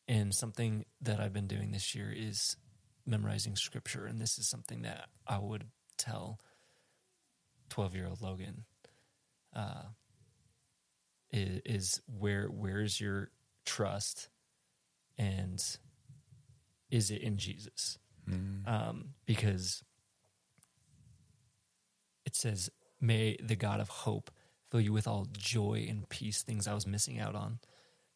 And something that I've been doing this year is memorizing scripture. And this is something that I would tell 12 year old Logan uh, is, is where where's your trust and is it in Jesus? Um, because it says, May the God of hope fill you with all joy and peace, things I was missing out on.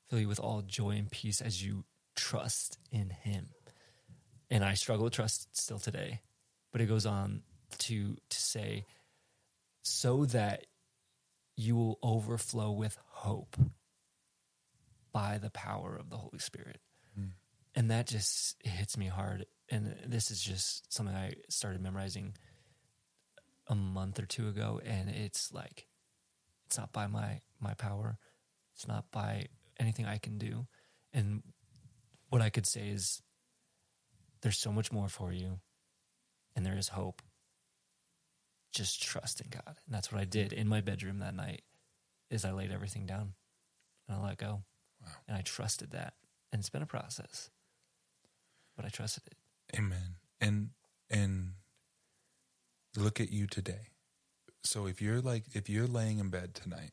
Fill you with all joy and peace as you trust in Him. And I struggle with trust still today, but it goes on to to say, so that you will overflow with hope by the power of the Holy Spirit. Hmm. And that just hits me hard. And this is just something I started memorizing a month or two ago. And it's like, it's not by my, my power. It's not by anything I can do. And what I could say is there's so much more for you and there is hope. Just trust in God. And that's what I did in my bedroom that night is I laid everything down and I let go. And I trusted that. And it's been a process. But I trusted it.
Amen. And and look at you today. So if you're like if you're laying in bed tonight,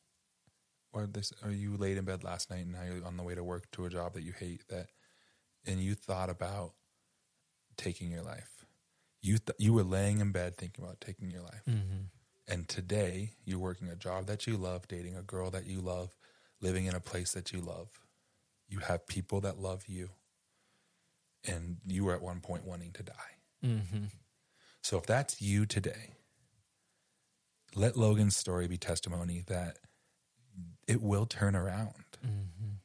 or this or you laid in bed last night and now you're on the way to work to a job that you hate that and you thought about taking your life. You th- you were laying in bed thinking about taking your life.
Mm-hmm.
And today you're working a job that you love, dating a girl that you love, living in a place that you love. You have people that love you. And you were at one point wanting to die.
Mm-hmm.
So if that's you today, let Logan's story be testimony that it will turn around.
Mm-hmm.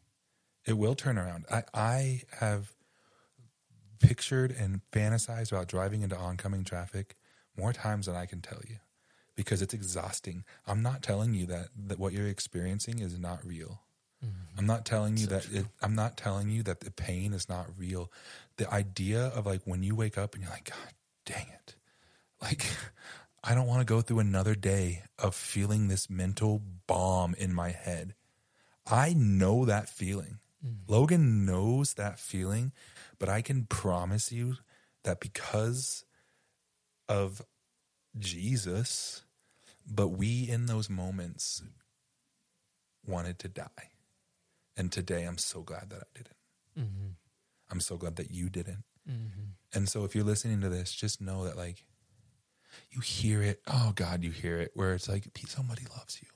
It will turn around. I, I have pictured and fantasized about driving into oncoming traffic more times than I can tell you because it's exhausting. I'm not telling you that, that what you're experiencing is not real.
Mm-hmm.
I'm not telling you
So
that it, I'm not telling you that the pain is not real. The idea of like when you wake up and you're like, God dang it. Like, I don't want to go through another day of feeling this mental bomb in my head. I know that feeling. Logan knows that feeling, but I can promise you that because of Jesus, but we in those moments wanted to die. And today I'm so glad that I didn't.
Mm-hmm.
I'm so glad that you didn't.
Mm-hmm.
And so if you're listening to this, just know that like you hear it. Oh God, you hear it where it's like somebody loves you.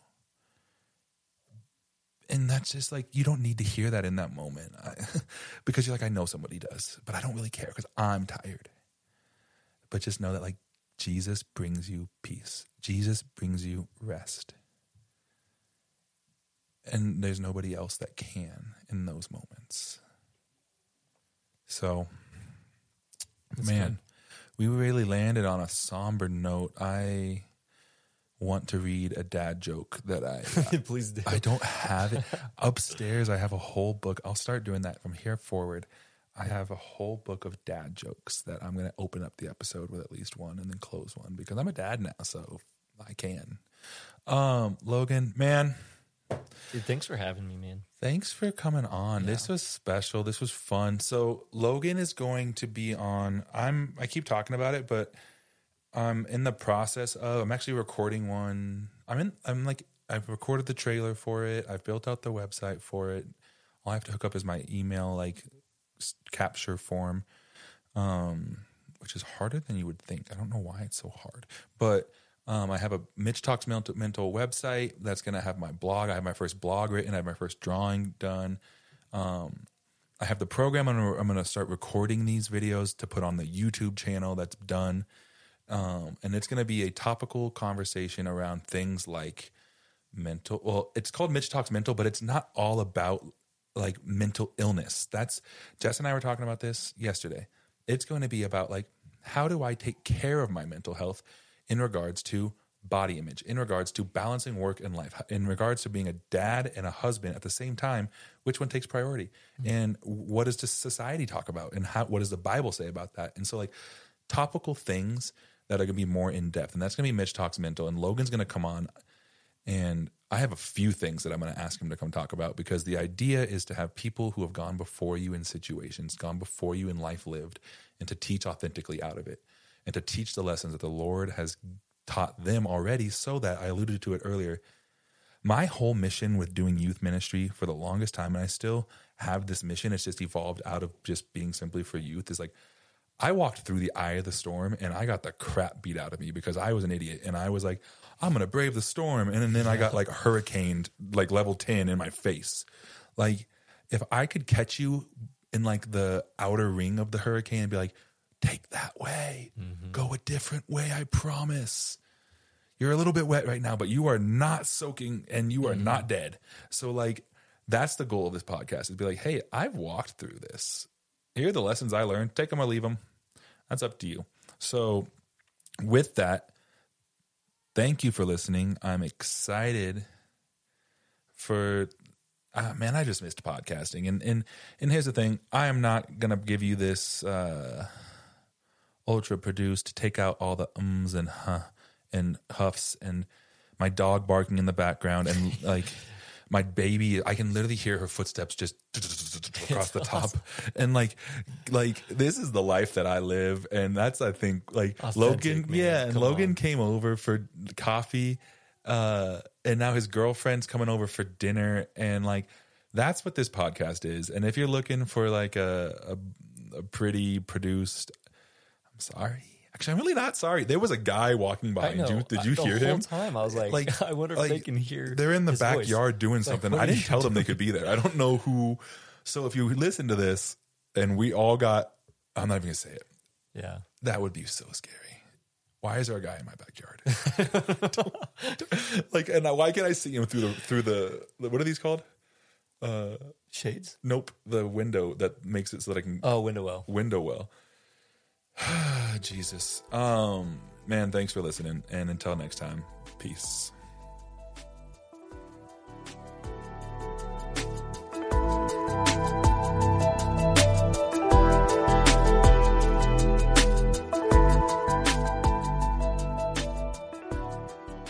And that's just like you don't need to hear that in that moment I, because you're like I know somebody does, but I don't really care because I'm tired. But just know that like Jesus brings you peace. Jesus brings you rest. And there's nobody else that can in those moments. So
That's
man, we really landed on a somber note. I want to read a dad joke that I.
Please do.
I don't have it upstairs. I have a whole book. I'll start doing that from here forward. I have a whole book of dad jokes that I'm going to open up the episode with at least one and then close one because I'm a dad now, so I can. Um, Logan, man,
Dude, thanks for having me, man.
Thanks for coming on.
Yeah.
This was special. This was fun. So Logan is going to be on. I'm. I keep talking about it, but I'm in the process of. I'm actually recording one. I'm in. I'm like. I've recorded the trailer for it. I've built out the website for it. All I have to hook up is my email like capture form, um, which is harder than you would think. I don't know why it's so hard, but um, I have a Mitch Talks Mental, Mental website that's going to have my blog. I have my first blog written. I have my first drawing done. Um, I have the program. I'm going to start recording these videos to put on the YouTube channel that's done. Um, and it's going to be a topical conversation around things like mental. Well, it's called Mitch Talks Mental, but it's not all about like mental illness. That's Jess and I were talking about this yesterday. It's going to be about like, how do I take care of my mental health in regards to body image, in regards to balancing work and life, in regards to being a dad and a husband at the same time, which one takes priority? Mm-hmm. And what does society talk about? And how what does the Bible say about that? And so like topical things that are gonna be more in depth. And that's gonna be Mitch Talks Mental. And Logan's gonna come on and I have a few things that I'm going to ask him to come talk about because the idea is to have people who have gone before you in situations, gone before you in life lived, and to teach authentically out of it and to teach the lessons that the Lord has taught them already so that I alluded to it earlier. My whole mission with doing youth ministry for the longest time, and I still have this mission, it's just evolved out of just being simply for youth, is like I walked through the eye of the storm and I got the crap beat out of me because I was an idiot and I was like, I'm gonna brave the storm. And then I got like hurricaned like level 10 in my face. Like, if I could catch you in like the outer ring of the hurricane and be like, take that way, go a different way, I promise. You're a little bit wet right now, but you are not soaking and you are not dead. So, like, that's the goal of this podcast is be like, hey, I've walked through this here are the lessons I learned. Take them or leave them. That's up to you. So, with that, thank you for listening. I'm excited for. Uh, man, I just missed podcasting, and and and here's the thing: I am not gonna give you this uh, ultra produced. to Take out all the ums and huh and huffs and my dog barking in the background and like my baby, I can literally hear her footsteps just across the top. And like, like this is the life that I live. And that's, I think, like
Authentic,
Logan.
man.
Yeah. And Logan
on.
came over for coffee. Uh, and now his girlfriend's coming over for dinner. And like, that's what this podcast is. And if you're looking for like a, a, a pretty produced, I'm sorry. Actually, I'm really not sorry. There was a guy walking
I
behind
know.
you. Did you
the
hear
whole
him?
Time I was like,
Like-
I wonder if
like,
they can hear.
They're in the
his voice.
backyard doing something.
what
I didn't tell them they could be there. I don't know who. So if you listen to this and we all got, I'm not even gonna say it.
Yeah,
That would be so scary. Why is there a guy in my backyard? like, and why can't I see him through the through the, the what are these called?
Uh, Shades.
Nope, the window that makes it so that I can
Oh, window well.
window well. Jesus, um, man, thanks for listening, and until next time, peace.